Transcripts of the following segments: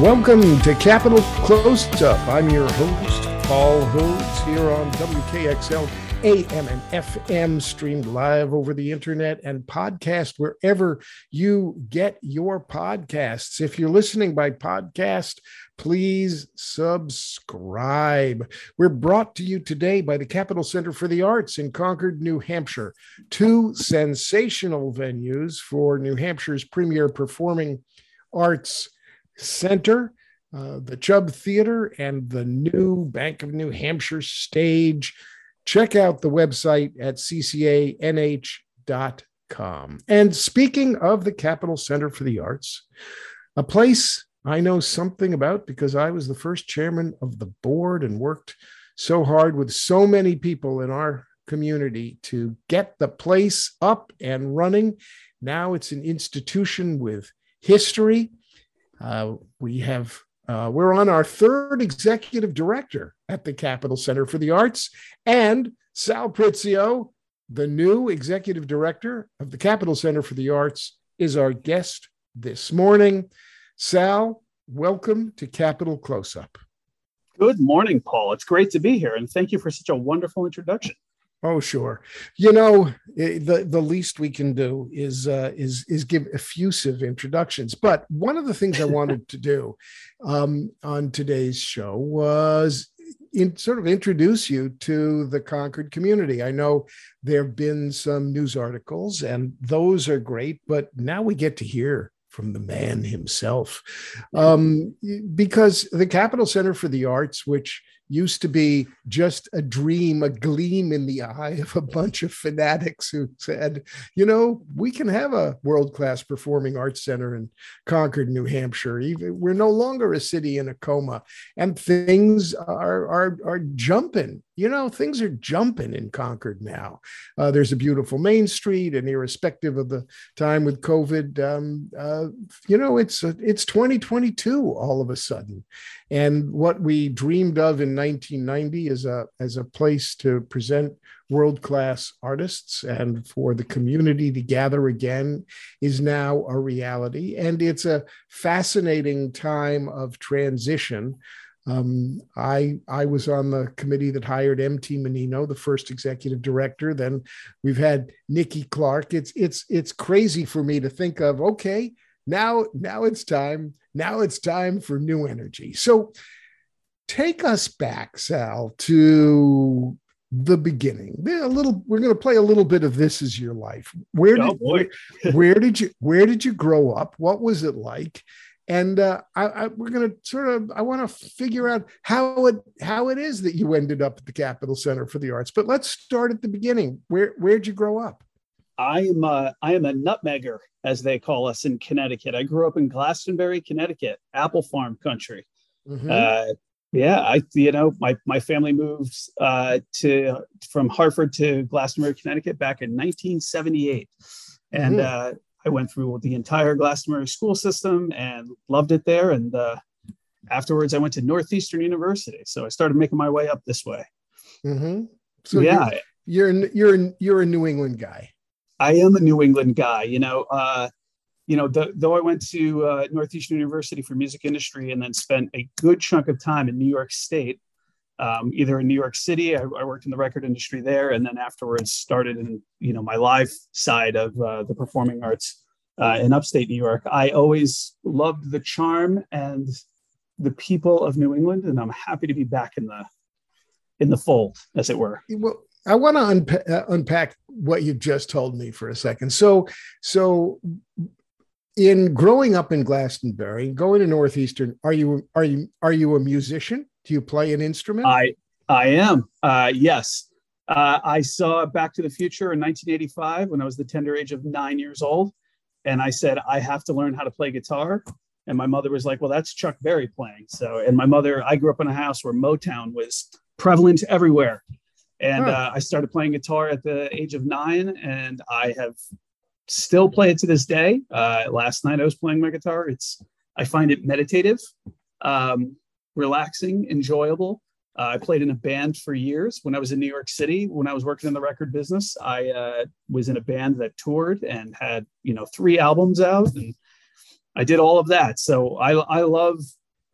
Welcome to Capital Close Up. I'm your host, Paul Hodes, here on WKXL AM and FM, streamed live over the internet and podcast wherever you get your podcasts. If you're listening by podcast, please subscribe. We're brought to you today by the Capitol Center for the Arts in Concord, New Hampshire, two sensational venues for New Hampshire's premier performing arts Center, uh, the Chubb Theater, and the new Bank of New Hampshire stage. Check out the website at ccanh.com. And speaking of the Capitol Center for the Arts, a place I know something about because I was the first chairman of the board and worked so hard with so many people in our community to get the place up and running. Now it's an institution with history uh, we have uh, we're on our third executive director at the Capitol Center for the Arts, and Sal Prizio, the new executive director of the Capitol Center for the Arts, is our guest this morning. Sal, welcome to Capital Close Up. Good morning, Paul. It's great to be here, and thank you for such a wonderful introduction. Oh, sure. You know, eh, the the least we can do is uh, is is give effusive introductions. But one of the things I wanted to do um, on today's show was in, sort of introduce you to the Concord community. I know there have been some news articles, and those are great. But now we get to hear from the man himself, um, because the Capitol Center for the Arts, which used to be just a dream, a gleam in the eye of a bunch of fanatics who said, you know, we can have a world class performing arts center in Concord, New Hampshire. Even, we're no longer a city in a coma, and things are, are, are jumping you know, things are jumping in Concord now. Uh, there's a beautiful Main Street, and irrespective of the time with COVID, um, uh, you know, it's uh, it's 2022 all of a sudden, and what we dreamed of in 1990 as a as a place to present world class artists and for the community to gather again is now a reality, and it's a fascinating time of transition um, I I was on the committee that hired MT Menino, the first executive director. Then we've had Nikki Clark. It's it's it's crazy for me to think of. Okay, now now it's time. Now it's time for new energy. So take us back, Sal, to the beginning. A little. We're going to play a little bit of this is your life. Where oh, did where, where did you where did you grow up? What was it like? And uh, I, I, we're going to sort of i want to figure out how it how it is that you ended up at the capitol center for the arts. But let's start at the beginning. Where where'd you grow up? I am a, I am a nutmegger as they call us in connecticut. I grew up in glastonbury connecticut apple farm country. Mm-hmm. uh, yeah i you know my, my family moved uh, to from hartford to glastonbury connecticut back in 1978 and mm-hmm. I went through the entire Glastonbury school system and loved it there. And uh, afterwards, I went to Northeastern University. So I started making my way up this way. Mm-hmm. So yeah, you're you're you're, you're a New England guy. I am a New England guy. You know, uh, you know, the, though I went to uh, Northeastern University for music industry and then spent a good chunk of time in New York State um, either in New York City. I, I, worked in the record industry there, and then afterwards started in you know my live side of uh, the performing arts uh, in upstate New York. I always loved the charm and the people of New England, and I'm happy to be back in the in the fold, as it were. Well, I want to unpa- uh, unpack what you just told me for a second. So, so in growing up in Glastonbury, going to Northeastern, are you are you are you a musician? Do you play an instrument? I I am. Uh, yes. Uh, I saw Back to the Future in 1985 when I was the tender age of nine years old, and I said I have to learn how to play guitar. And my mother was like, "Well, that's Chuck Berry playing." So, and my mother, I grew up in a house where Motown was prevalent everywhere, and huh. uh, I started playing guitar at the age of nine, and I have still play it to this day. Uh, last night I was playing my guitar. It's I find it meditative. Um, relaxing, enjoyable. Uh, I played in a band for years when I was in New York City. When I was working in the record business, I uh, was in a band that toured and had you know three albums out, and I did all of that. So I I love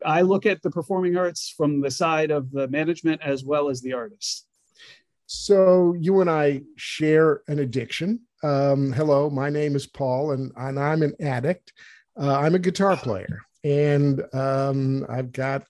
I look at the performing arts from the side of the management as well as the artist. So you and I share an addiction. Um, hello, my name is Paul, and, and I'm an addict. Uh, I'm a guitar player, and um, I've got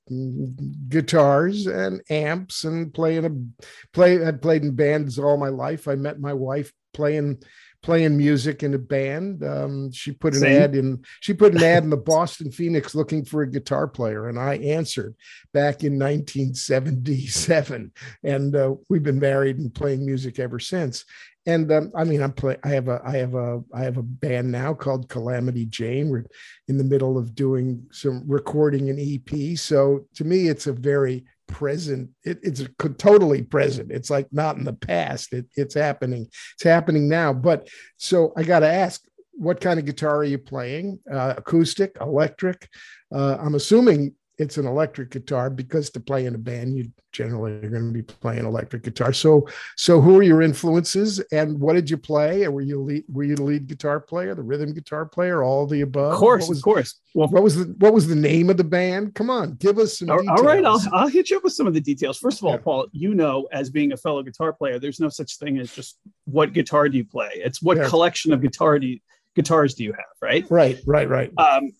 guitars and amps, and playing a play. I've played in bands all my life. I met my wife playing playing music in a band. Um, she put an Same. ad in. She put an ad in the Boston Phoenix looking for a guitar player, and I answered back in 1977. And uh, we've been married and playing music ever since. And um, I mean, I'm play. I have a. I have a. I have a band now called Calamity Jane. We're in the middle of doing some recording an EP. So to me, it's a very present it, it's totally present it's like not in the past it, it's happening it's happening now but so i got to ask what kind of guitar are you playing uh, acoustic electric uh, i'm assuming it's an electric guitar because to play in a band you generally are going to be playing electric guitar. So so who are your influences and what did you play? Or were you lead, were you the lead guitar player the rhythm guitar player all the above? Of course was, of course. Well what was the what was the name of the band? Come on give us some all, all right I'll, I'll hit you up with some of the details. First of all yeah. paul you know as being a fellow guitar player there's no such thing as just what guitar do you play. It's what yeah. collection of guitar do you, guitars do you have right? Right right right. Um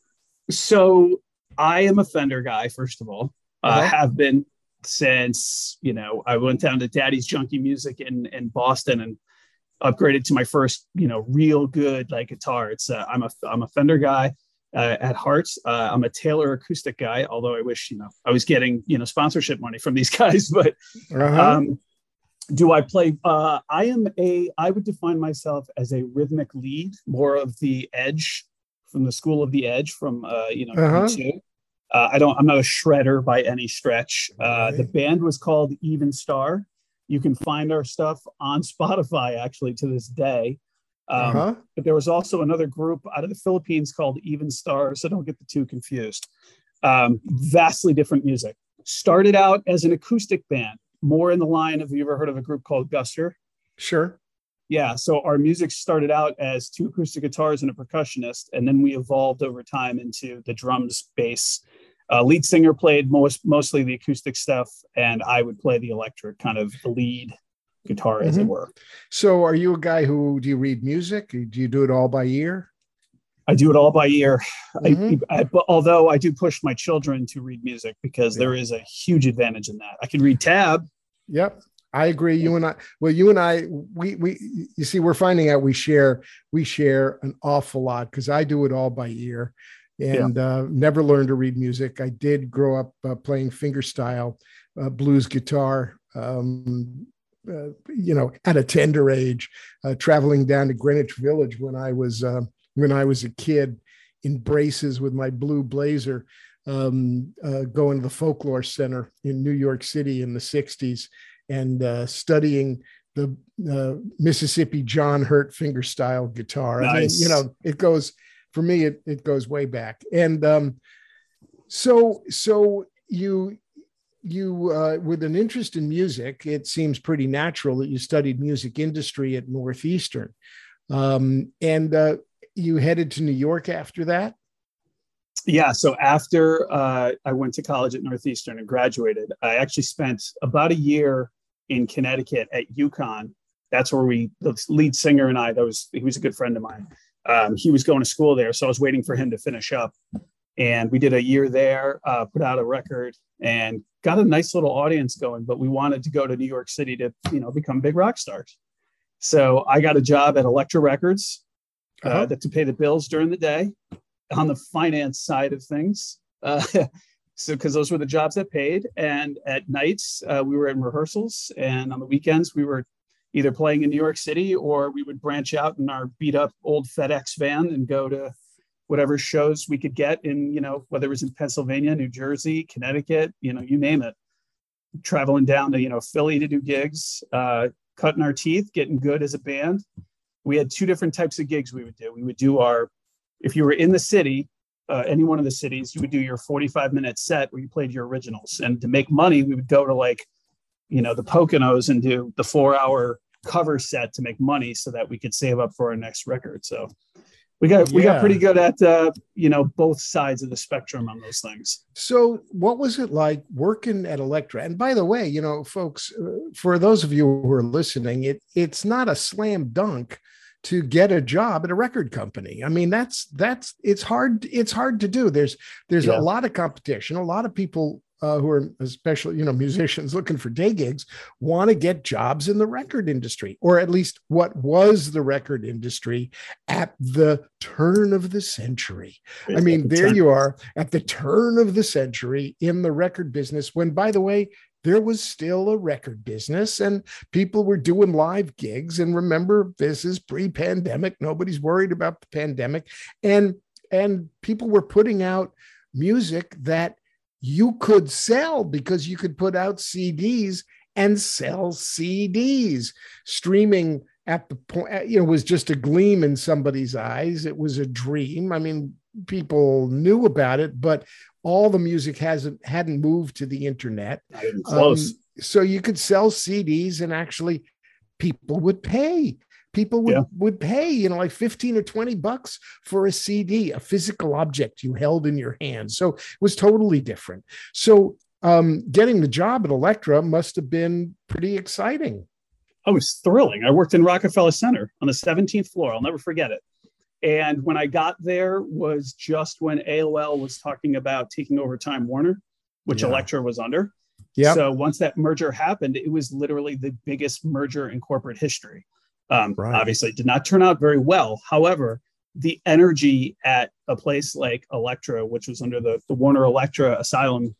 so I am a Fender guy, first of all. Uh, uh-huh. have been since you know I went down to Daddy's Junky Music in in Boston and upgraded to my first you know real good like guitar. It's uh, I'm a I'm a Fender guy. Uh, at heart. Uh, I'm a Taylor acoustic guy, although I wish you know I was getting you know sponsorship money from these guys. But uh-huh. um, do I play? Uh, I am a. I would define myself as a rhythmic lead, more of the edge from the school of the edge from uh, you know uh-huh. uh, I don't. I'm not a shredder by any stretch. Uh, The band was called Even Star. You can find our stuff on Spotify actually to this day. Um, uh-huh. But there was also another group out of the Philippines called Even Star, so don't get the two confused. Um, vastly different music. Started out as an acoustic band, more in the line of. Have you ever heard of a group called Guster? Sure yeah so our music started out as two acoustic guitars and a percussionist and then we evolved over time into the drums bass uh, lead singer played most mostly the acoustic stuff and i would play the electric kind of lead guitar mm-hmm. as it mm-hmm. were so are you a guy who do you read music do you do it all by ear I do it all by ear. Mm-hmm. I, I, although I do push my children to read music because yeah. there is a huge advantage in that. I can read tab. Yep. I agree. You and I, well, you and I, we, we, you see, we're finding out we share, we share an awful lot because I do it all by ear and yeah. uh, never learned to read music. I did grow up uh, playing fingerstyle uh, blues guitar, um, uh, you know, at a tender age, uh, traveling down to Greenwich Village when I was, uh, when I was a kid in braces with my blue blazer, um, going to the folklore center in New York City in the 60s and uh, studying the uh, Mississippi John Hurt fingerstyle guitar. Nice. I mean, you know, it goes for me. It it goes way back, and um, so so you you uh, with an interest in music, it seems pretty natural that you studied music industry at Northeastern, um, and uh, you headed to New York after that yeah so after uh, i went to college at northeastern and graduated i actually spent about a year in connecticut at UConn. That's where we the lead singer and i that was he was a good friend of mine um, he was going to school there so i was waiting for him to finish up. And we did a year there uh, put out a record and got a nice little audience going but we wanted to go to new york city to you know become big rock stars. So i got a job at elektra records uh, uh-huh. that to pay the bills during the day on the finance side of things. Uh, so, because those were the jobs that paid. And at nights, uh, we were in rehearsals. And on the weekends, we were either playing in New York City or we would branch out in our beat up old FedEx van and go to whatever shows we could get in, you know, whether it was in Pennsylvania, New Jersey, Connecticut, you know, you name it. Traveling down to, you know, Philly to do gigs, uh, cutting our teeth, getting good as a band. We had two different types of gigs we would do. We would do our if you were in the city, uh, any one of the cities, you would do your 45 minute set where you played your originals. And to make money, we would go to like, you know, the Poconos and do the four hour cover set to make money so that we could save up for our next record. So we got we got pretty good at uh, you know both sides of the spectrum on those things. So, what was it like working at Elektra? And by the way, you know, folks, uh, for those of you who are listening, it it's not a slam dunk to get a job at a record company. I mean, that's that's it's hard it's hard to do. There's there's Yeah. a lot of competition. A lot of people uh, who are especially you know musicians looking for day gigs want to get jobs in the record industry, or at least what was the record industry at the turn of the century. I mean, there you are at the turn of the century in the record business, when, by the way, there was still a record business and people were doing live gigs. And remember, this is pre-pandemic. Nobody's worried about the pandemic. And and people were putting out music that you could sell because you could put out CDs and sell CDs. Streaming at the point, uh, you know, was just a gleam in somebody's eyes. It was a dream. I mean, people knew about it, but all the music hasn't hadn't moved to the internet. Close. Um, so you could sell CDs and actually people would pay. People would, Yeah. would pay, you know, like 15 or 20 bucks for a CD, a physical object you held in your hand. So it was totally different. So um, getting the job at Elektra must have been pretty exciting. Oh, it was thrilling. I worked in Rockefeller Center on the 17th floor. I'll never forget it. And when I got there was just when AOL was talking about taking over Time Warner, which Yeah. Elektra was under. Yeah. So once that merger happened, it was literally the biggest merger in corporate history. Um, Right. Obviously, it did not turn out very well. However, the energy at a place like Elektra, which was under the, the Warner Elektra Asylum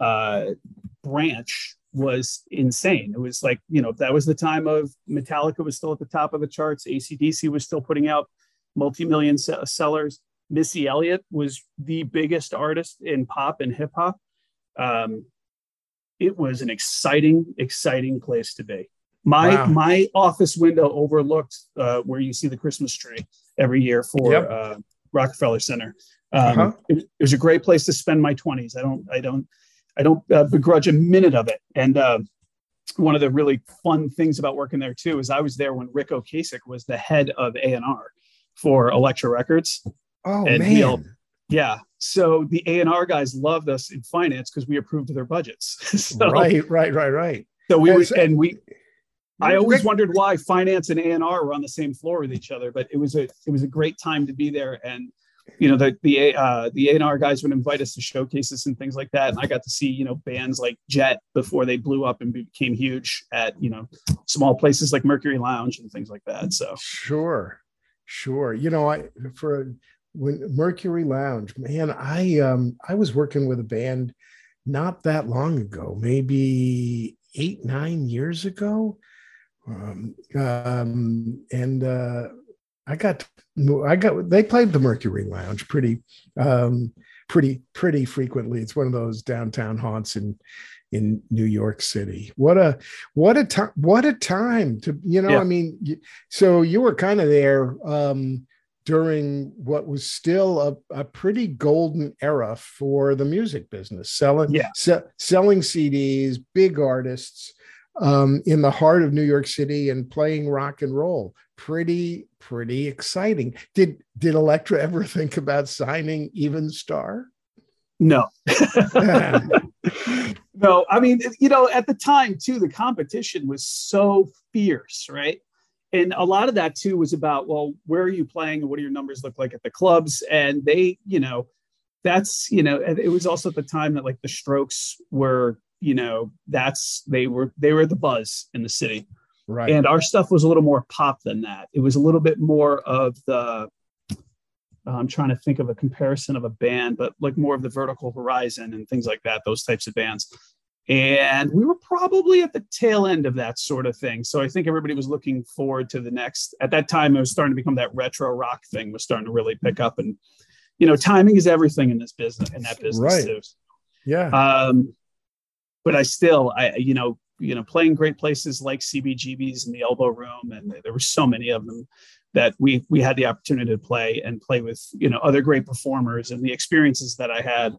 uh, branch, was insane. It was like, you know, that was the time of Metallica was still at the top of the charts. ACDC was still putting out multi million sellers. Missy Elliott was the biggest artist in pop and hip hop. Um, it was an exciting, exciting place to be. My Wow. my office window overlooked uh, where you see the Christmas tree every year for Yep. uh, Rockefeller Center. Um, Uh-huh. it, it was a great place to spend my twenties. I don't, I don't, I don't uh, begrudge a minute of it. And uh, one of the really fun things about working there too is I was there when Ric Ocasek was the head of A and R for Elektra Records. Oh, And man. Neil- Yeah. So the A and R guys loved us in finance because we approved their budgets. so, right, right, right, right. so we were, so- and we. I always Rick- wondered why finance and A and R were on the same floor with each other, but it was a it was a great time to be there. And you know the the A- uh, the A and R guys would invite us to showcases and things like that, and I got to see you know bands like Jet before they blew up and became huge at you know small places like Mercury Lounge and things like that. So Sure, sure. You know, I for when Mercury Lounge, man, I um I was working with a band not that long ago, maybe eight, nine years ago. Um, um and uh I got I got they played the Mercury Lounge pretty um pretty pretty frequently. It's one of those downtown haunts in in New York City. What a what a time what a time to you know Yeah. I mean so you were kind of there um during what was still a, a pretty golden era for the music business selling Yeah. se- selling CDs big artists um, in the heart of New York City and playing rock and roll pretty pretty exciting did did Elektra ever think about signing Even Star no, no. I mean, you know, at the time too, the competition was so fierce, right? And a lot of that too was about, well, where are you playing and what do your numbers look like at the clubs? And they, you know, that's, you know, it was also at the time that like the Strokes were, you know, that's they were they were the buzz in the city. right and our stuff was a little more pop than that. It was a little bit more of the. I'm trying to think of a comparison of a band, but like more of the Vertical Horizon and things like that. Those types of bands, and we were probably at the tail end of that sort of thing. So I think everybody was looking forward to the next. At that time, it was starting to become that retro rock thing was starting to really pick up, and you know, timing is everything in this business in that business Right. too. yeah Um, but I still, I you know, you know, playing great places like CBGB's and the Elbow Room, and there were so many of them that we we had the opportunity to play and play with you know other great performers, and the experiences that I had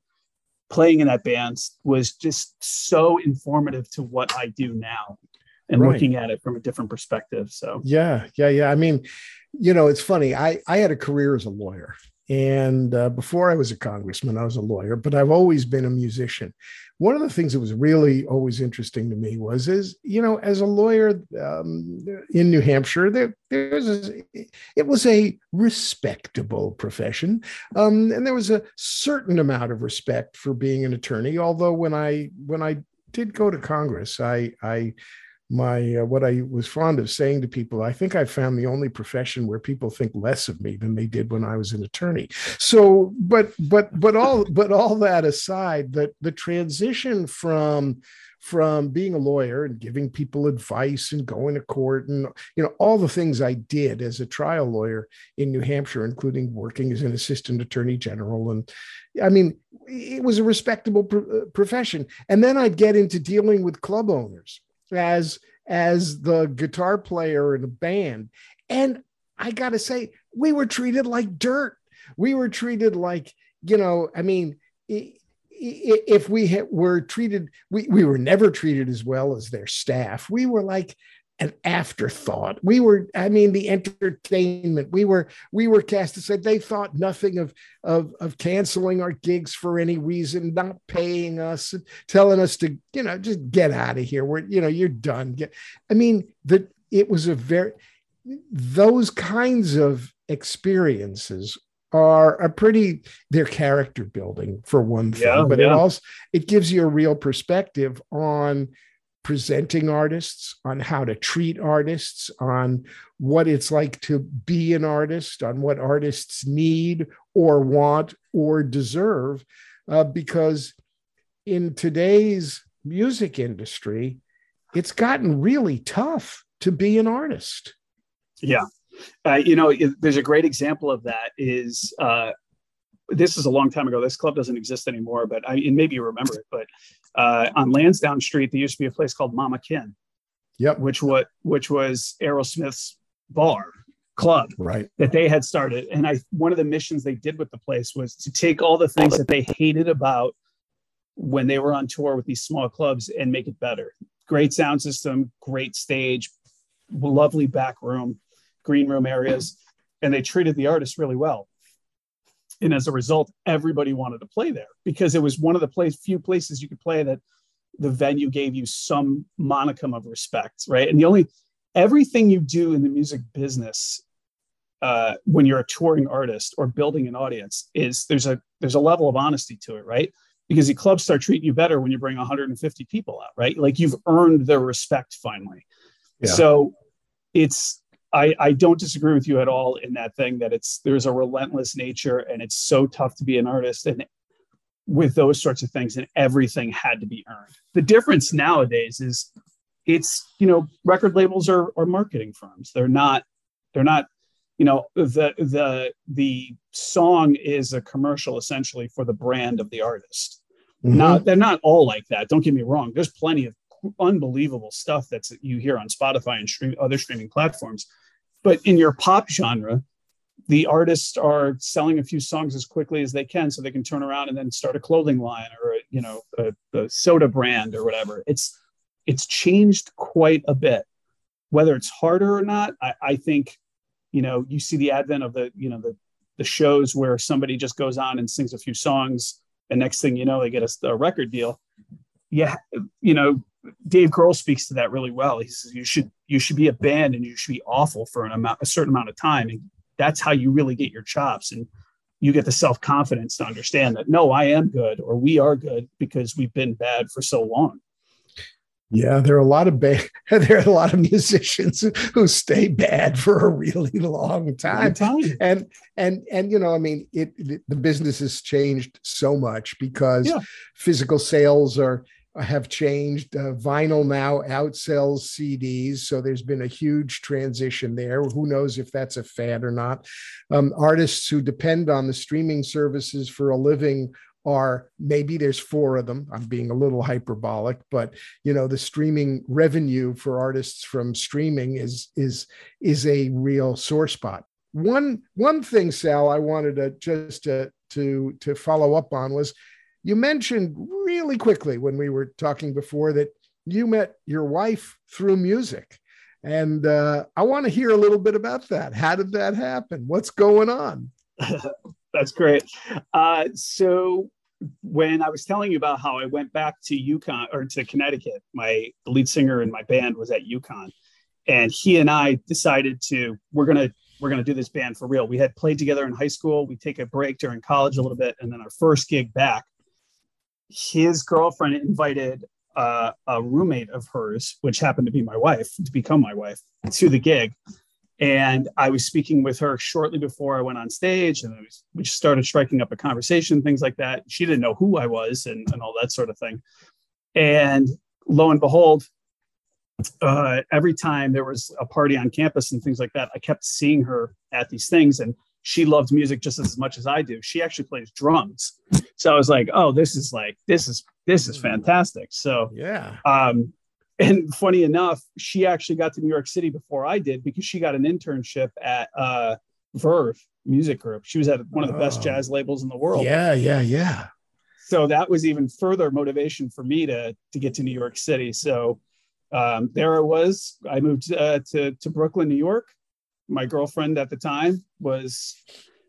playing in that band was just so informative to what I do now, and Right. looking at it from a different perspective. So Yeah, yeah, yeah. I mean, you know, it's funny. I I had a career as a lawyer, and uh, before I was a congressman, I was a lawyer. But I've always been a musician. One of the things that was really always interesting to me was, is you know, as a lawyer um, in New Hampshire, there there's a, it was a respectable profession, um, and there was a certain amount of respect for being an attorney. Although when I when I did go to Congress, I I my uh, what I was fond of saying to people, I think I found the only profession where people think less of me than they did when I was an attorney. So, but but but all but all that aside, that the transition from from being a lawyer and giving people advice and going to court and you know all the things I did as a trial lawyer in New Hampshire, including working as an assistant attorney general, and I mean it was a respectable pro- uh, profession. And then I'd get into dealing with club owners as as the guitar player in a band. And i gotta say we were treated like dirt. We were treated like you know i mean if we were treated we, we were never treated as well as their staff. We were like an afterthought. We were, I mean, the entertainment. We were, we were cast aside. They thought nothing of of of canceling our gigs for any reason, not paying us, telling us to, you know, just get out of here. We're, you know, you're done. Get, I mean, that it was a very those kinds of experiences are a pretty they're character building for one thing, yeah, but yeah. it also it gives you a real perspective on presenting artists, on how to treat artists, on what it's like to be an artist, on what artists need or want or deserve. Uh, because in today's music industry, it's gotten really tough to be an artist. Yeah. Uh, you know, there's a great example of that is uh, this is a long time ago. This club doesn't exist anymore, but I, and maybe you remember it, but uh, on Lansdowne Street, there used to be a place called Mama Kin. Yep. Which what which was Aerosmith's bar club right that they had started and i one of the missions they did with the place was to take all the things that they hated about when they were on tour with these small clubs and make it better great sound system great stage lovely back room green room areas and they treated the artists really well and as a result everybody wanted to play there because it was one of the place few places you could play that the venue gave you some monicum of respect right? And the only everything you do in the music business uh, when you're a touring artist or building an audience is there's a there's a level of honesty to it right? Because the clubs start treating you better when you bring 150 people out right? Like you've earned their respect finally. Yeah. so it's I, I don't disagree with you at all in that thing that it's there's a relentless nature and it's so tough to be an artist and with those sorts of things and everything had to be earned. The difference nowadays is it's you know record labels are, are marketing firms. They're not they're not you know the the the song is a commercial essentially for the brand of the artist. Mm-hmm. Now they're not all like that. Don't get me wrong. There's plenty of unbelievable stuff that's you hear on Spotify and stream, other streaming platforms but in your pop genre, the artists are selling a few songs as quickly as they can so they can turn around and then start a clothing line or a, you know a, a soda brand or whatever. It's it's changed quite a bit. Whether it's harder or not I, I, think you know you see the advent of the you know the the shows where somebody just goes on and sings a few songs and next thing you know they get a, a record deal. Yeah you know Dave Grohl speaks to that really well. He says you should you should be a band and you should be awful for an amount a certain amount of time, and that's how you really get your chops and you get the self confidence to understand that no, I am good or we are good because we've been bad for so long. Yeah, there are a lot of bad, there are a lot of musicians who stay bad for a really long time. time. And and and you know, I mean, it, it the business has changed so much because yeah. physical sales are have changed. Uh, vinyl now outsells CDs, so there's been a huge transition there. Who knows if that's a fad or not? Um, artists who depend on the streaming services for a living are maybe there's four of them. I'm being a little hyperbolic, but you know the streaming revenue for artists from streaming is is is a real sore spot. One one thing, Sal, I wanted to just to to to follow up on was you mentioned really quickly when we were talking before that you met your wife through music. And uh, I want to hear a little bit about that. How did that happen? What's going on? That's great. Uh, so when I was telling you about how I went back to UConn or to Connecticut, my the lead singer in my band was at UConn, and he and I decided to we're gonna we're gonna do this band for real. We had played together in high school. We take a break during college a little bit, and then our first gig back, his girlfriend invited uh, a roommate of hers, which happened to be my wife, to become my wife, to the gig. And I was speaking with her shortly before I went on stage, and was, we just started striking up a conversation, things like that. She didn't know who I was and, and all that sort of thing. And lo and behold, uh, every time there was a party on campus and things like that, I kept seeing her at these things. And she loves music just as much as I do. She actually plays drums. So I was like, oh, this is like, this is, this is fantastic. So, yeah. Um, and funny enough, she actually got to New York City before I did because she got an internship at uh, Verve Music Group. She was at one of the best oh. jazz labels in the world. Yeah, yeah, yeah. So that was even further motivation for me to to get to New York City. So um, there I was. I moved uh, to to Brooklyn, New York. My girlfriend at the time was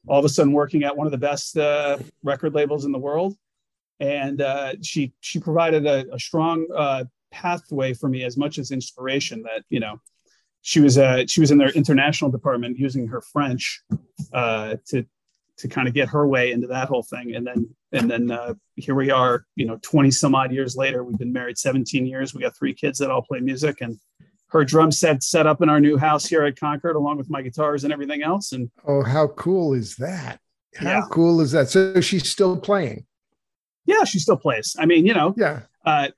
all of a sudden working at one of the best uh, record labels in the world, and uh, she she provided a, a strong uh, pathway for me as much as inspiration that you know she was uh she was in their international department using her french uh to to kind of get her way into that whole thing. And then and then uh, here we are you know 20 some odd years later we've been married 17 years. We got three kids that all play music. And her drum set set up in our new house here at concord along with my guitars and everything else and oh how cool is that how yeah. cool is that so she's still playing yeah she still plays i mean you know yeah uh,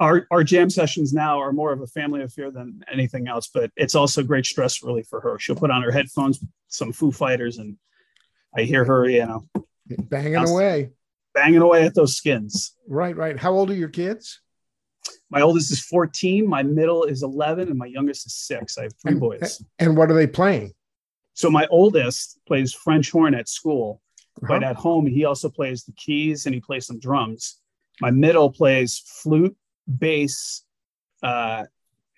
our our jam sessions now are more of a family affair than anything else, but it's also great stress relief for her. She'll put on her headphones, some Foo Fighters, and I hear her, you know, banging away, banging away at those skins. Right, right. How old are your kids? My oldest is 14, my middle is 11, and my youngest is six. I have three and, boys. And what are they playing? So my oldest plays French horn at school, uh-huh. but at home he also plays the keys and he plays some drums. My middle plays flute, bass, uh,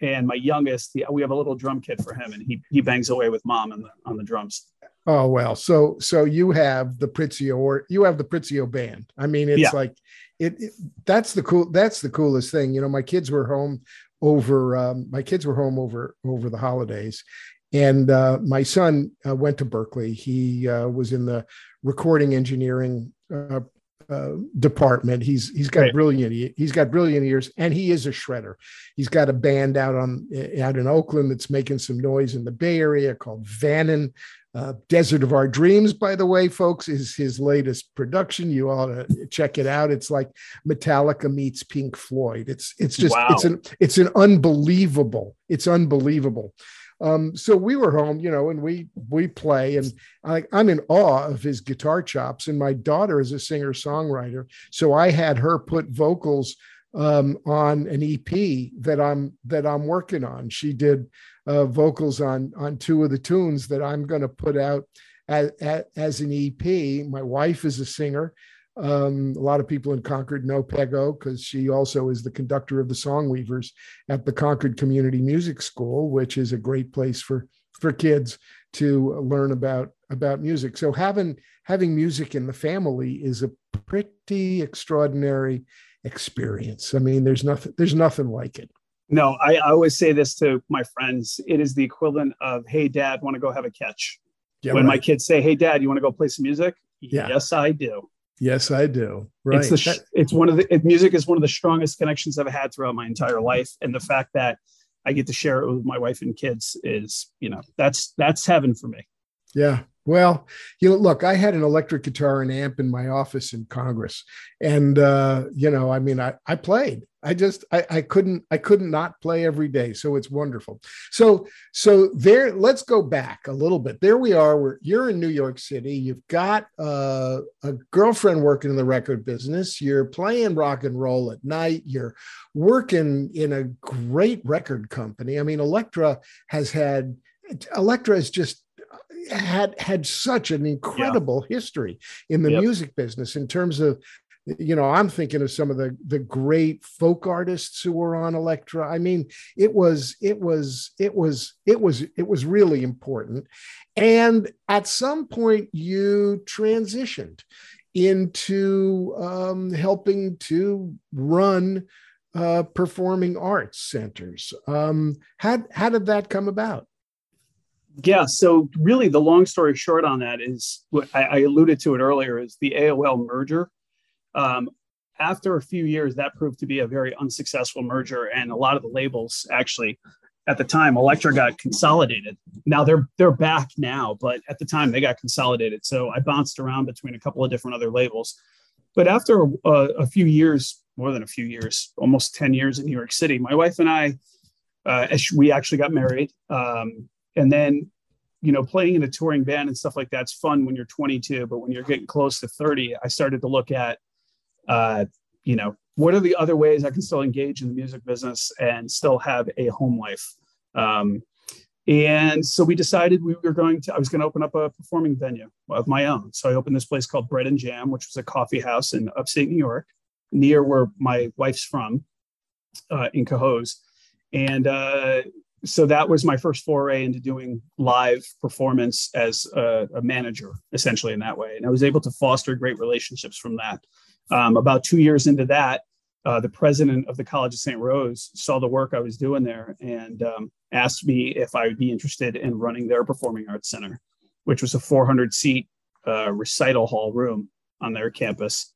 and my youngest, we have a little drum kit for him, and he he bangs away with mom on the on the drums. Oh well, so so you have the Prizio or you have the Prizio band. I mean, it's yeah. like it, it, That's the cool. That's the coolest thing. You know, my kids were home over. Um, my kids were home over over the holidays, and uh, my son uh, went to berkeley He uh, was in the recording engineering uh, department. He's he's got right. brilliant he's got brilliant ears, and he is a shredder. He's got a band out on out in Oakland that's making some noise in the Bay Area called Vannon. Uh, Desert of Our Dreams, by the way, folks, is his latest production. You ought to check it out. It's like Metallica meets Pink Floyd. It's it's just wow. it's an it's an unbelievable. It's unbelievable. Um, so we were home, you know, and we we play, and I, I'm in awe of his guitar chops. And my daughter is a singer songwriter, so I had her put vocals um, on an EP that I'm that I'm working on. She did uh, vocals on on two of the tunes that I'm going to put out as, as an EP. My wife is a singer. Um, a lot of people in Concord know Peggo because she also is the conductor of the Songweavers at the Concord Community Music School, which is a great place for for kids to learn about about music. So having having music in the family is a pretty extraordinary experience. I mean, there's nothing there's nothing like it. No, I, I always say this to my friends. It is the equivalent of, "Hey, Dad, want to go have a catch?" Yeah, when right. my kids say, "Hey, Dad, you want to go play some music?" Yeah. Yes, I do. Yes, I do. Right. It's, the, that, it's one of the it, music is one of the strongest connections I've had throughout my entire life, and the fact that I get to share it with my wife and kids is, you know, that's that's heaven for me. Yeah, well, you know, look, I had an electric guitar and amp in my office in Congress, and uh, you know, I mean, I I played. I just I, I couldn't I couldn't not play every day, so it's wonderful. So so there, let's go back a little bit. There we are. Where you're in New York City. You've got uh, a girlfriend working in the record business. You're playing rock and roll at night. You're working in a great record company. I mean, Elektra has had Elektra is just had had such an incredible yeah. history in the yep. music business in terms of you know i'm thinking of some of the the great folk artists who were on Elektra i mean it was it was it was it was it was really important and at some point you transitioned into um, helping to run uh, performing arts centers um, how, how did that come about yeah so really the long story short on that is what I, I alluded to it earlier is the aol merger um, after a few years, that proved to be a very unsuccessful merger, and a lot of the labels actually, at the time, Elektra got consolidated. Now they're they're back now, but at the time they got consolidated. So I bounced around between a couple of different other labels. But after a, a few years, more than a few years, almost ten years in New York City, my wife and I, uh, we actually got married, um, and then you know, playing in a touring band and stuff like that's fun when you're 22, but when you're getting close to 30, I started to look at uh, you know, what are the other ways I can still engage in the music business and still have a home life? Um, and so we decided we were going to, I was going to open up a performing venue of my own. So I opened this place called Bread and Jam, which was a coffee house in upstate New York, near where my wife's from, uh, in Cohoes. And uh, so that was my first foray into doing live performance as a, a, manager, essentially in that way. And I was able to foster great relationships from that. Um, about two years into that, uh, the president of the College of St. Rose saw the work I was doing there and um, asked me if I would be interested in running their performing arts center, which was a 400 seat uh, recital hall room on their campus.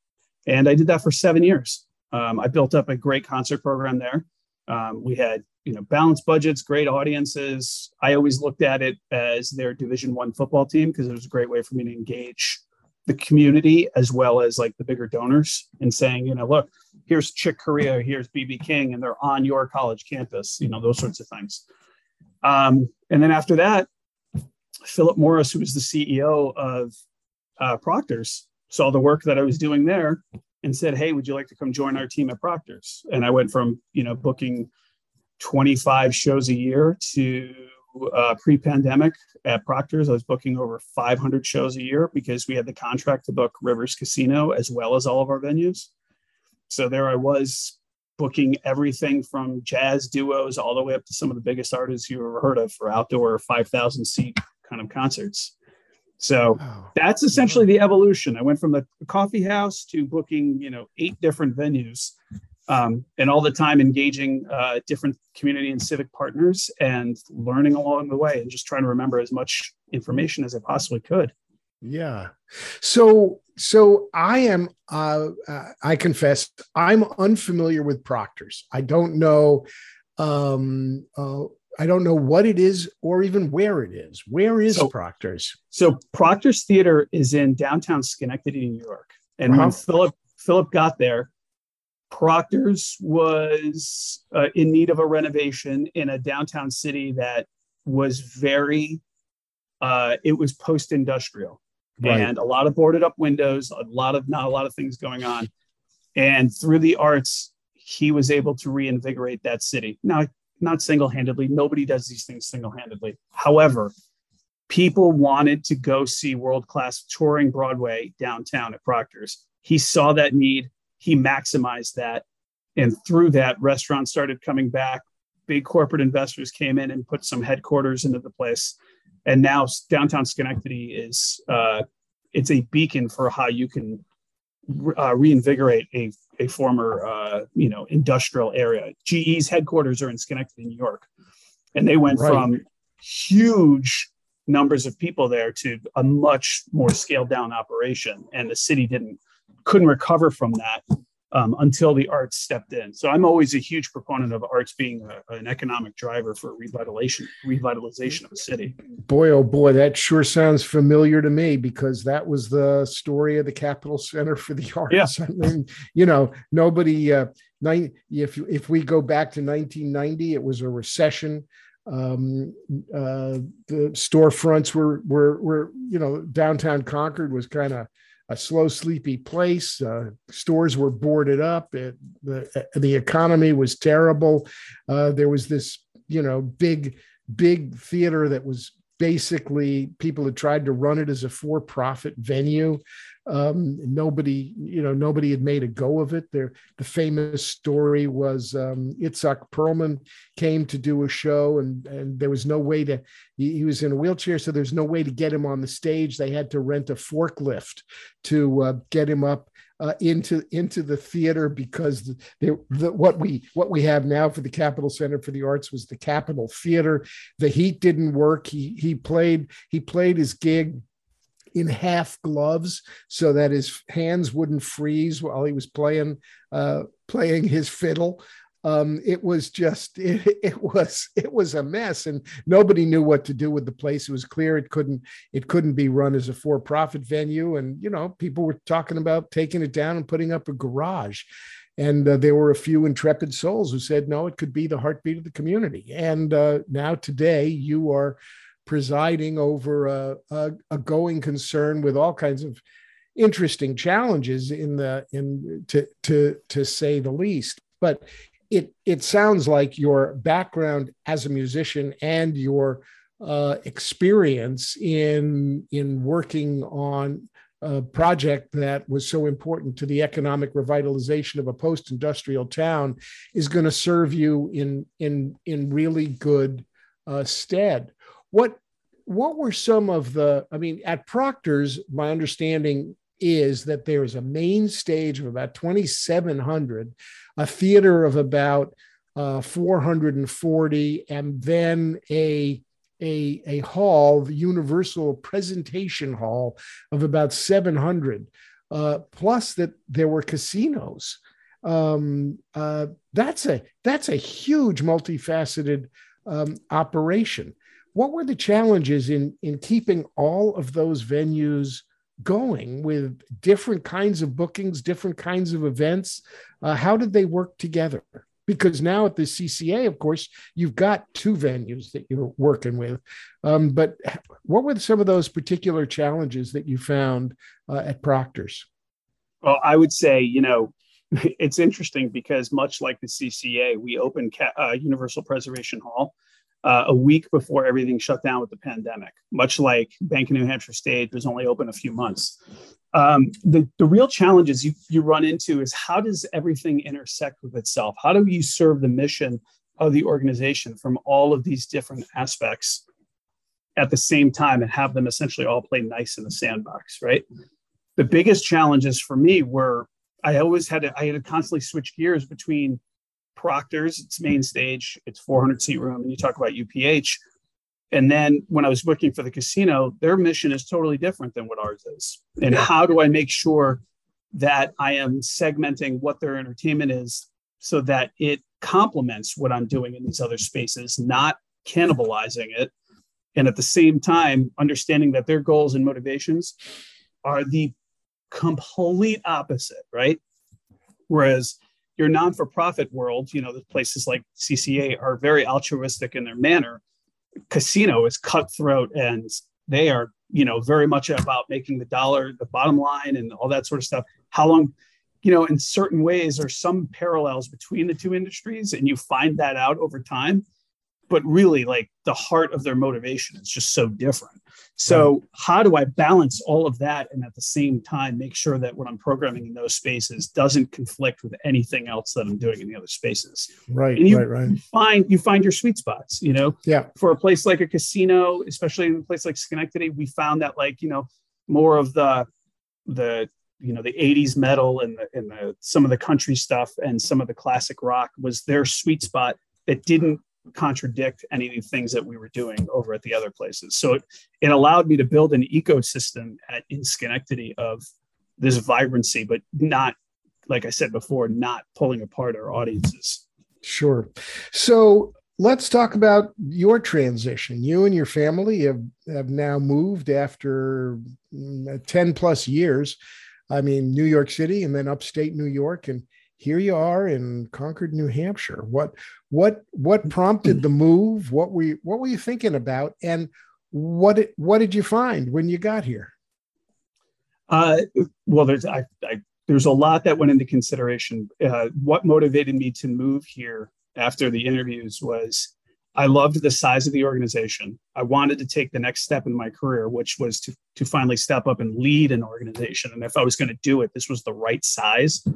And I did that for seven years. Um, I built up a great concert program there. Um, we had you know balanced budgets great audiences i always looked at it as their division one football team because it was a great way for me to engage the community as well as like the bigger donors and saying, you know, look, here's Chick Corea, here's BB King, and they're on your college campus, you know, those sorts of things. Um, and then after that, Philip Morris, who was the CEO of uh, Proctor's, saw the work that I was doing there and said, Hey, would you like to come join our team at Proctor's? And I went from, you know, booking 25 shows a year to uh, pre-pandemic at Proctor's, I was booking over 500 shows a year because we had the contract to book Rivers Casino as well as all of our venues. So there I was booking everything from jazz duos all the way up to some of the biggest artists you ever heard of for outdoor 5,000 seat kind of concerts. So that's essentially the evolution. I went from the coffee house to booking, you know, eight different venues um, and all the time engaging uh, different community and civic partners and learning along the way and just trying to remember as much information as I possibly could. Yeah. So, so I am, uh, uh, I confess, I'm unfamiliar with Proctor's. I don't know, um, uh, I don't know what it is or even where it is. Where is so, Proctor's? So Proctor's Theater is in downtown Schenectady, New York. And when Philip Philip got there, Proctor's was uh, in need of a renovation in a downtown city that was very, uh, it was post industrial right. and a lot of boarded up windows, a lot of, not a lot of things going on. And through the arts, he was able to reinvigorate that city. Now, not single handedly, nobody does these things single handedly. However, people wanted to go see world class touring Broadway downtown at Proctor's. He saw that need he maximized that. And through that, restaurants started coming back. Big corporate investors came in and put some headquarters into the place. And now downtown Schenectady is uh, it's a beacon for how you can uh, reinvigorate a, a former uh, you know industrial area. GE's headquarters are in Schenectady, New York, and they went right. from huge numbers of people there to a much more scaled down operation, and the city didn't couldn't recover from that um, until the arts stepped in. So I'm always a huge proponent of arts being a, an economic driver for revitalization revitalization of a city. Boy, oh boy, that sure sounds familiar to me because that was the story of the Capitol Center for the Arts. Yeah. I mean, you know, nobody. Uh, nine, if if we go back to 1990, it was a recession. Um, uh, the storefronts were were were you know downtown Concord was kind of a slow, sleepy place. Uh, stores were boarded up. It, the the economy was terrible. Uh, there was this, you know, big big theater that was basically people had tried to run it as a for-profit venue. Um, nobody, you know, nobody had made a go of it. There, the famous story was um, Itzhak Perlman came to do a show, and and there was no way to. He, he, was in a wheelchair, so there's no way to get him on the stage. They had to rent a forklift to uh, get him up uh, into into the theater because the, the, what we what we have now for the Capitol Center for the Arts was the Capitol Theater. The heat didn't work. He he played he played his gig in half gloves so that his hands wouldn't freeze while he was playing uh, playing his fiddle. Um, it was just it, it was it was a mess and nobody knew what to do with the place. It was clear it couldn't it couldn't be run as a for-profit venue and you know people were talking about taking it down and putting up a garage. And uh, there were a few intrepid souls who said no it could be the heartbeat of the community. And uh, now today you are presiding over a, a, a going concern with all kinds of interesting challenges in the in to to to say the least but it it sounds like your background as a musician and your uh, experience in in working on a project that was so important to the economic revitalization of a post-industrial town is going to serve you in in in really good uh, stead. What what were some of the? I mean, at Proctor's, my understanding is that there is a main stage of about 2,700 a theater of about uh, 440, and then a a, a hall, the Universal Preservation Hall, of about 700. Uh, plus that there were casinos. Um, uh, that's a that's a huge, multifaceted um, operation. What were the challenges in in keeping all of those venues going with different kinds of bookings, different kinds of events? Uh, how did they work together? Because now at the CCA, of course, you've got two venues that you're working with. Um, but what were some of those particular challenges that you found uh, at Proctor's? Well, I would say, you know, it's interesting because much like the CCA, we opened uh, Universal Preservation Hall uh, a week before everything shut down with the pandemic, much like Bank of New Hampshire Stage was only open a few months. Um, the, the real challenges you, you run into is how does everything intersect with itself? How do you serve the mission of the organization from all of these different aspects at the same time and have them essentially all play nice in the sandbox, right? The biggest challenges for me were I always had to, I had to constantly switch gears between Proctor's, it's main stage, it's 400 seat room, and you talk about UPH. And then when I was working for the casino, their mission is totally different than what ours is. And yeah. how do I make sure that I am segmenting what their entertainment is so that it complements what I'm doing in these other spaces, not cannibalizing it. And at the same time, understanding that their goals and motivations are the complete opposite, right? Whereas your non-for-profit world, you know, the places like CCA are very altruistic in their manner. Casino is cutthroat and they are, you know, very much about making the dollar the bottom line and all that sort of stuff. How long, you know, in certain ways, there's some parallels between the two industries, and you find that out over time but really like the heart of their motivation is just so different so right. how do i balance all of that and at the same time make sure that what i'm programming in those spaces doesn't conflict with anything else that i'm doing in the other spaces right and you right, right. find you find your sweet spots you know yeah for a place like a casino especially in a place like schenectady we found that like you know more of the the you know the 80s metal and the, and the some of the country stuff and some of the classic rock was their sweet spot that didn't contradict any of the things that we were doing over at the other places. So it, it allowed me to build an ecosystem at, in Schenectady of this vibrancy, but not, like I said before, not pulling apart our audiences. Sure. So let's talk about your transition. You and your family have, have now moved after mm, 10 plus years. I mean, New York City and then upstate New York. And here you are in Concord, New Hampshire. What what what prompted the move? What were you, what were you thinking about, and what what did you find when you got here? Uh, well, there's I, I, there's a lot that went into consideration. Uh, what motivated me to move here after the interviews was I loved the size of the organization. I wanted to take the next step in my career, which was to, to finally step up and lead an organization. And if I was going to do it, this was the right size.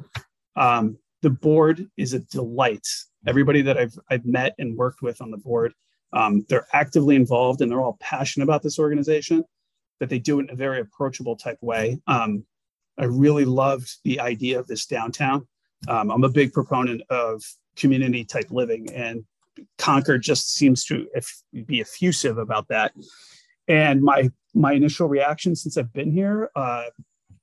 Um, the board is a delight. Everybody that I've, I've met and worked with on the board, um, they're actively involved and they're all passionate about this organization, but they do it in a very approachable type way. Um, I really loved the idea of this downtown. Um, I'm a big proponent of community type living, and Concord just seems to be effusive about that. And my my initial reaction since I've been here, uh,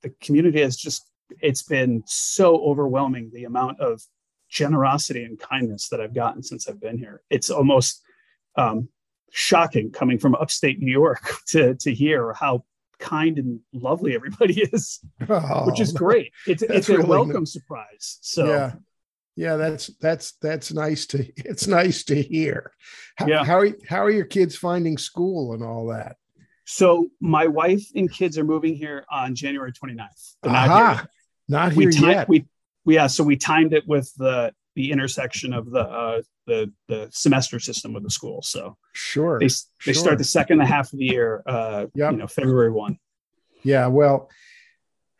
the community has just it's been so overwhelming the amount of generosity and kindness that I've gotten since I've been here. It's almost um, shocking coming from upstate New York to to hear how kind and lovely everybody is, oh, which is great. It's it's a really welcome nice. surprise. So yeah, yeah, that's that's that's nice to it's nice to hear. How, yeah. how are how are your kids finding school and all that? So my wife and kids are moving here on January 29th. They're not Aha, here, not here we yet. We, we yeah, so we timed it with the the intersection of the uh, the the semester system of the school. So sure, they they sure. start the second half of the year. Uh, yep. you know, February one. Yeah, well,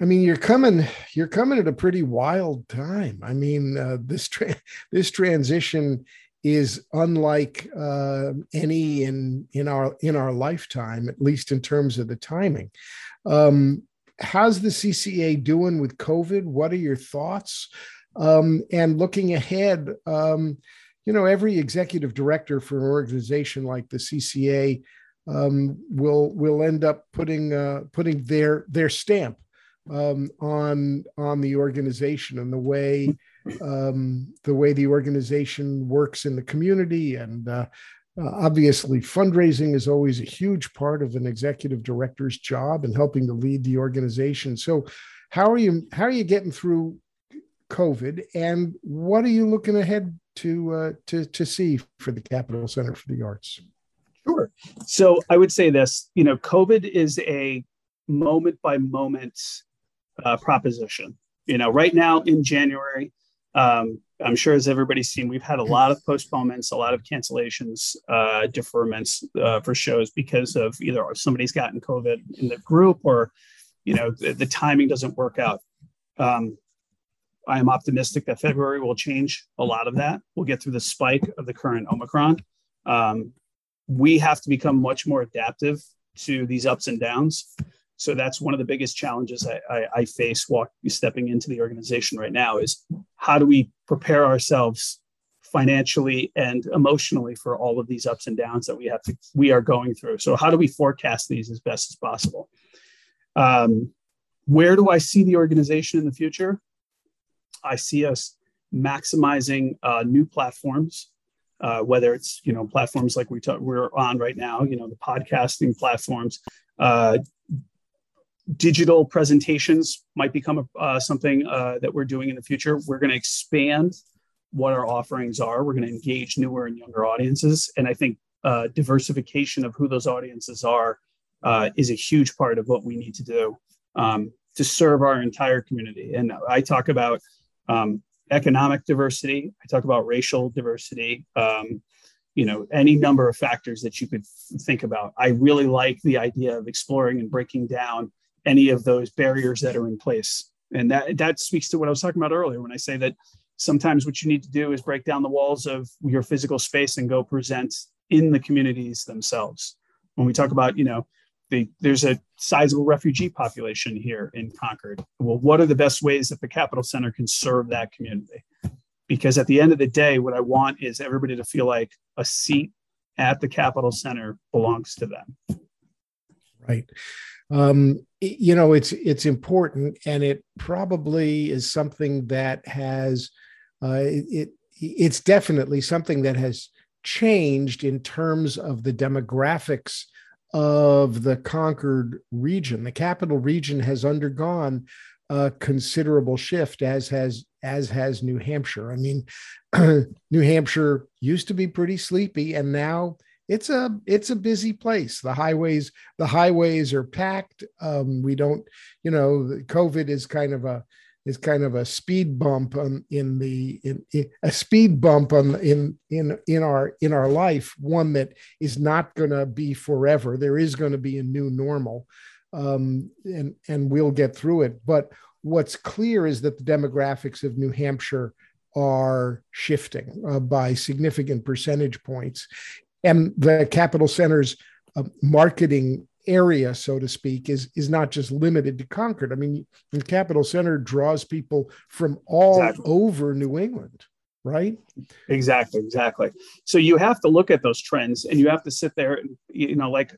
I mean, you're coming you're coming at a pretty wild time. I mean, uh, this tra- this transition is unlike uh, any in in our in our lifetime, at least in terms of the timing. Um, how's the CCA doing with COVID? What are your thoughts? Um, and looking ahead, um, you know, every executive director for an organization like the CCA um, will will end up putting uh, putting their their stamp um, on on the organization and the way um, the way the organization works in the community and uh, uh, obviously fundraising is always a huge part of an executive director's job and helping to lead the organization so how are you how are you getting through COVID, and what are you looking ahead to uh, to to see for the Capitol Center for the Arts? Sure. So I would say this. You know, COVID is a moment by moment uh, proposition. You know, right now in January, um, I'm sure as everybody's seen, we've had a lot of postponements, a lot of cancellations, uh, deferments uh, for shows because of either somebody's gotten COVID in the group or, you know, the, the timing doesn't work out. Um, I am optimistic that February will change a lot of that. We'll get through the spike of the current Omicron. Um, we have to become much more adaptive to these ups and downs. So that's one of the biggest challenges I, I, I face walk, stepping into the organization right now is how do we prepare ourselves financially and emotionally for all of these ups and downs that we have to we are going through. So how do we forecast these as best as possible? Um, where do I see the organization in the future? I see us maximizing uh, new platforms, uh, whether it's you know platforms like we talk, we're on right now, you know the podcasting platforms. Uh, digital presentations might become uh, something uh, that we're doing in the future. We're going to expand what our offerings are. We're going to engage newer and younger audiences, and I think uh, diversification of who those audiences are is a huge part of what we need to do um, to serve our entire community. And I talk about um, economic diversity. I talk about racial diversity. Um, you know, any number of factors that you could think about. I really like the idea of exploring and breaking down any of those barriers that are in place. And that that speaks to what I was talking about earlier when I say that sometimes what you need to do is break down the walls of your physical space and go present in the communities themselves. When we talk about, you know, the, there's a sizable refugee population here in Concord. Well, what are the best ways that the Capitol Center can serve that community? Because at the end of the day, what I want is everybody to feel like a seat at the Capitol Center belongs to them. Right. Um, you know, it's it's important, and it probably is something that has uh, it it's definitely something that has changed in terms of the demographics of the Concord region. The capital region has undergone a considerable shift, as has as has New Hampshire. I mean, New Hampshire used to be pretty sleepy, and now it's a it's a busy place. The highways the highways are packed. Um, we don't, you know, COVID is kind of a is kind of a speed bump on, in the in, in, a speed bump on in in in our in our life one that is not going to be forever there is going to be a new normal um, and and we'll get through it but what's clear is that the demographics of new hampshire are shifting uh, by significant percentage points and the capitol center's uh, marketing area, so to speak, is is not just limited to Concord. I mean, the Capitol Center draws people from all exactly. over New England, right? Exactly, exactly. So you have to look at those trends, and you have to sit there. And, You know, like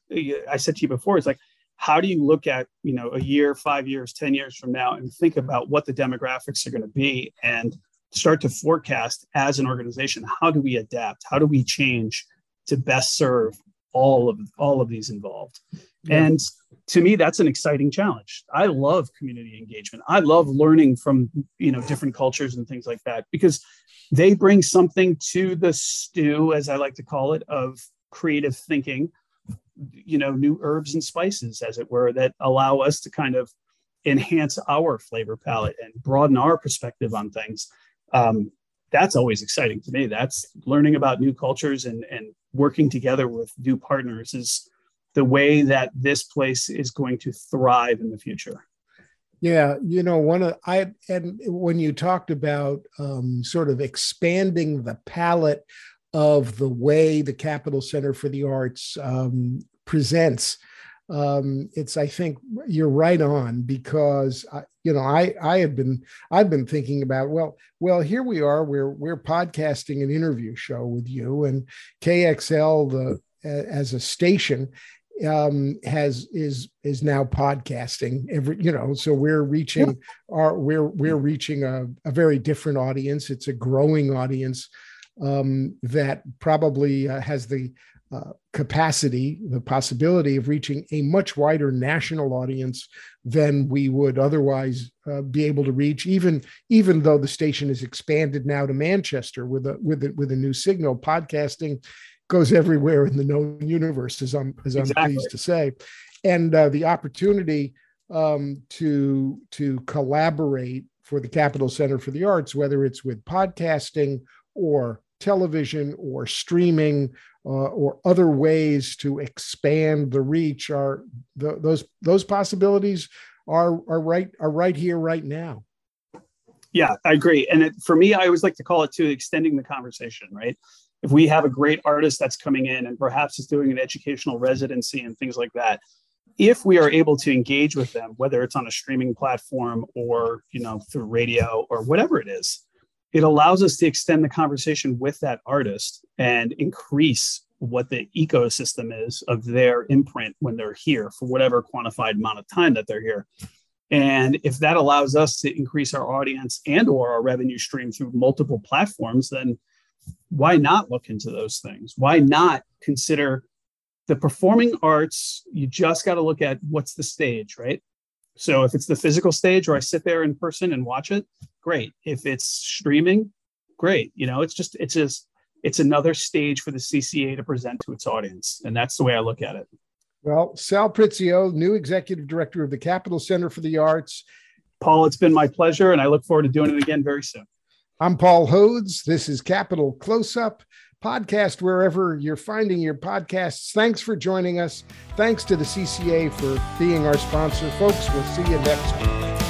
I said to you before, it's like how do you look at you know a year, five years, ten years from now, and think about what the demographics are going to be, and start to forecast as an organization. How do we adapt? How do we change to best serve all of all of these involved? Yeah. And to me, that's an exciting challenge. I love community engagement. I love learning from you know different cultures and things like that because they bring something to the stew, as I like to call it, of creative thinking. You know, new herbs and spices, as it were, that allow us to kind of enhance our flavor palette and broaden our perspective on things. Um, that's always exciting to me. That's learning about new cultures and and working together with new partners is the way that this place is going to thrive in the future. Yeah, you know, one of I and when you talked about um, sort of expanding the palette of the way the Capitol Center for the Arts um, presents, um, it's I think you're right on because I, you know I I had been I've been thinking about well well here we are we're we're podcasting an interview show with you and KXL the as a station um, has is is now podcasting every you know so we're reaching yeah. our we're we're reaching a, a very different audience it's a growing audience um, that probably uh, has the uh, capacity the possibility of reaching a much wider national audience than we would otherwise uh, be able to reach even even though the station is expanded now to manchester with a with a, with a new signal podcasting goes everywhere in the known universe, as I'm as I'm exactly. pleased to say, and uh, the opportunity um, to to collaborate for the Capitol Center for the Arts, whether it's with podcasting or television or streaming uh, or other ways to expand the reach, are the, those those possibilities are are right are right here right now. Yeah, I agree. And it, for me, I always like to call it to extending the conversation, right? if we have a great artist that's coming in and perhaps is doing an educational residency and things like that if we are able to engage with them whether it's on a streaming platform or you know through radio or whatever it is it allows us to extend the conversation with that artist and increase what the ecosystem is of their imprint when they're here for whatever quantified amount of time that they're here and if that allows us to increase our audience and or our revenue stream through multiple platforms then why not look into those things? Why not consider the performing arts? You just got to look at what's the stage, right? So if it's the physical stage where I sit there in person and watch it, great. If it's streaming, great. You know, it's just it's just it's another stage for the CCA to present to its audience, and that's the way I look at it. Well, Sal Prizio, new executive director of the Capitol Center for the Arts. Paul, it's been my pleasure, and I look forward to doing it again very soon. I'm Paul Hodes. This is Capital Close Up podcast wherever you're finding your podcasts. Thanks for joining us. Thanks to the CCA for being our sponsor. Folks, we'll see you next week.